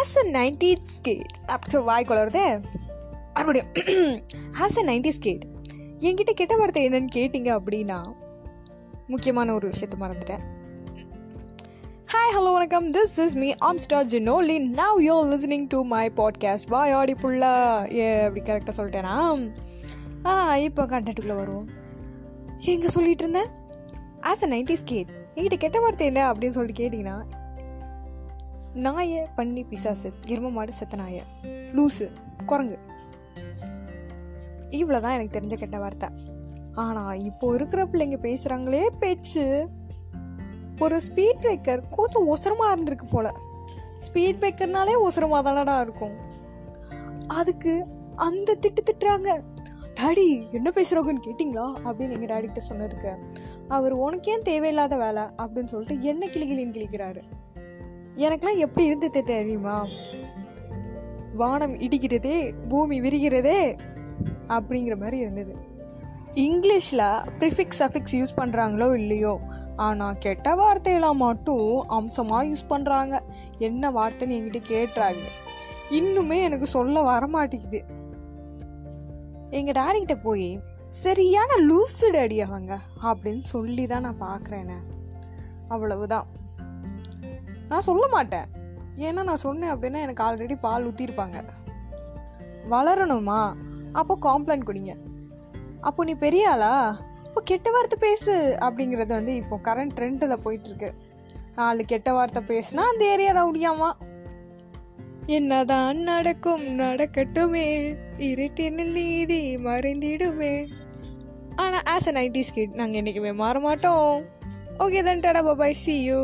As a ninety skate அப்போ வாய் குளருதே மறுபடியும் as a ninety skate என்கிட்ட கெட்ட வார்த்தை என்னன்னு கேட்டிங்க அப்படின்னா முக்கியமான ஒரு விஷயத்த மறந்துட்டேன். ஹாய் ஹலோ வணக்கம். This is me am star Jinoli now you listening to my podcast பாய் ஆடி புல்லா ஏ அப்படி கரெக்டாக சொல்லிட்டேனா? ஆ இப்போ கண்டென்ட்டுக்குள்ளே வருவோம். எங்கே சொல்லிட்டு இருந்தேன்? ஆஸ் அ நைன்டி ஸ்கேட் என்கிட்ட கெட்ட வார்த்தை என்ன அப்படின்னு சொல்லிட்டு கேட்டிங்கன்னா நாயை பண்ணி பிசாசு எரும மாடு செத்த நாயை. லூசு குரங்கு. இவ்வளோதான் எனக்கு தெரிஞ்ச கெட்ட வார்த்தை. ஆனால் இப்போ இருக்கிற பிள்ளைங்க பேசுகிறாங்களே பேச்சு. ஒரு ஸ்பீட் பிரேக்கர் கொஞ்சம் ஒசரமாக இருந்திருக்கு போல. ஸ்பீட் பிரேக்கர்னாலே ஒசரமாக தானடா இருக்கும். அதுக்கு அந்த திட்டு திட்டுறாங்க. டாடி என்ன பேசுகிறோங்கன்னு கேட்டிங்களா? அப்படின்னு எங்கள் டாடிகிட்ட சொன்னதுக்கு அவர் உனக்கு ஏன் தேவையில்லாத வேலை அப்படின்னு சொல்லிட்டு என்ன கிளிகிளின்னு கிளிக்கிறாரு எனக்கெலாம் எப்படி இருந்தது தெரியுமா? வானம் இடிக்கிறதே பூமி விரிகிறதே அப்படிங்கிற மாதிரி இருந்தது. இங்கிலீஷில் ப்ரிஃபிக்ஸ் அஃபிக்ஸ் யூஸ் பண்ணுறாங்களோ இல்லையோ ஆனால் கெட்ட வார்த்தையெல்லாம் மட்டும் அம்சமாக யூஸ் பண்ணுறாங்க என்ன வார்த்தைன்னு என்கிட்ட கேட்டுறாங்க இன்னுமே எனக்கு சொல்ல வர மாட்டேங்குது எங்கள் டேடிக்கிட்ட போய் சரியான லூசு டேடி அவங்க அப்படின்னு சொல்லி தான் நான் பார்க்குறேனே அவ்வளவுதான். நான் சொல்ல மாட்டேன். ஏன்னா நான் சொன்னேன் அப்படின்னா எனக்கு ஆல்ரெடி பால் ஊற்றிருப்பாங்க வளரணுமா? அப்போ காம்ப்ளைண்ட் குடிங்க. அப்போ நீ பெரிய ஆளா? இப்போ கெட்ட வார்த்தை பேசு அப்படிங்கிறது வந்து இப்போ கரண்ட் ட்ரெண்டில் போயிட்டுருக்கு. நாலு கெட்ட வார்த்தை பேசுனா அந்த ஏரியா ரவுடியாமா என்னதான் நடக்கும் நடக்கட்டுமே. இருட்டினில் நீதி மறைந்திடுமே. ஆனால் ஆஸ் அ நைன்டி ஸ்கிட் நாங்கள் என்றைக்குமே மாற மாட்டோம் ஓகே தன் டடா பாபாய் சி யூ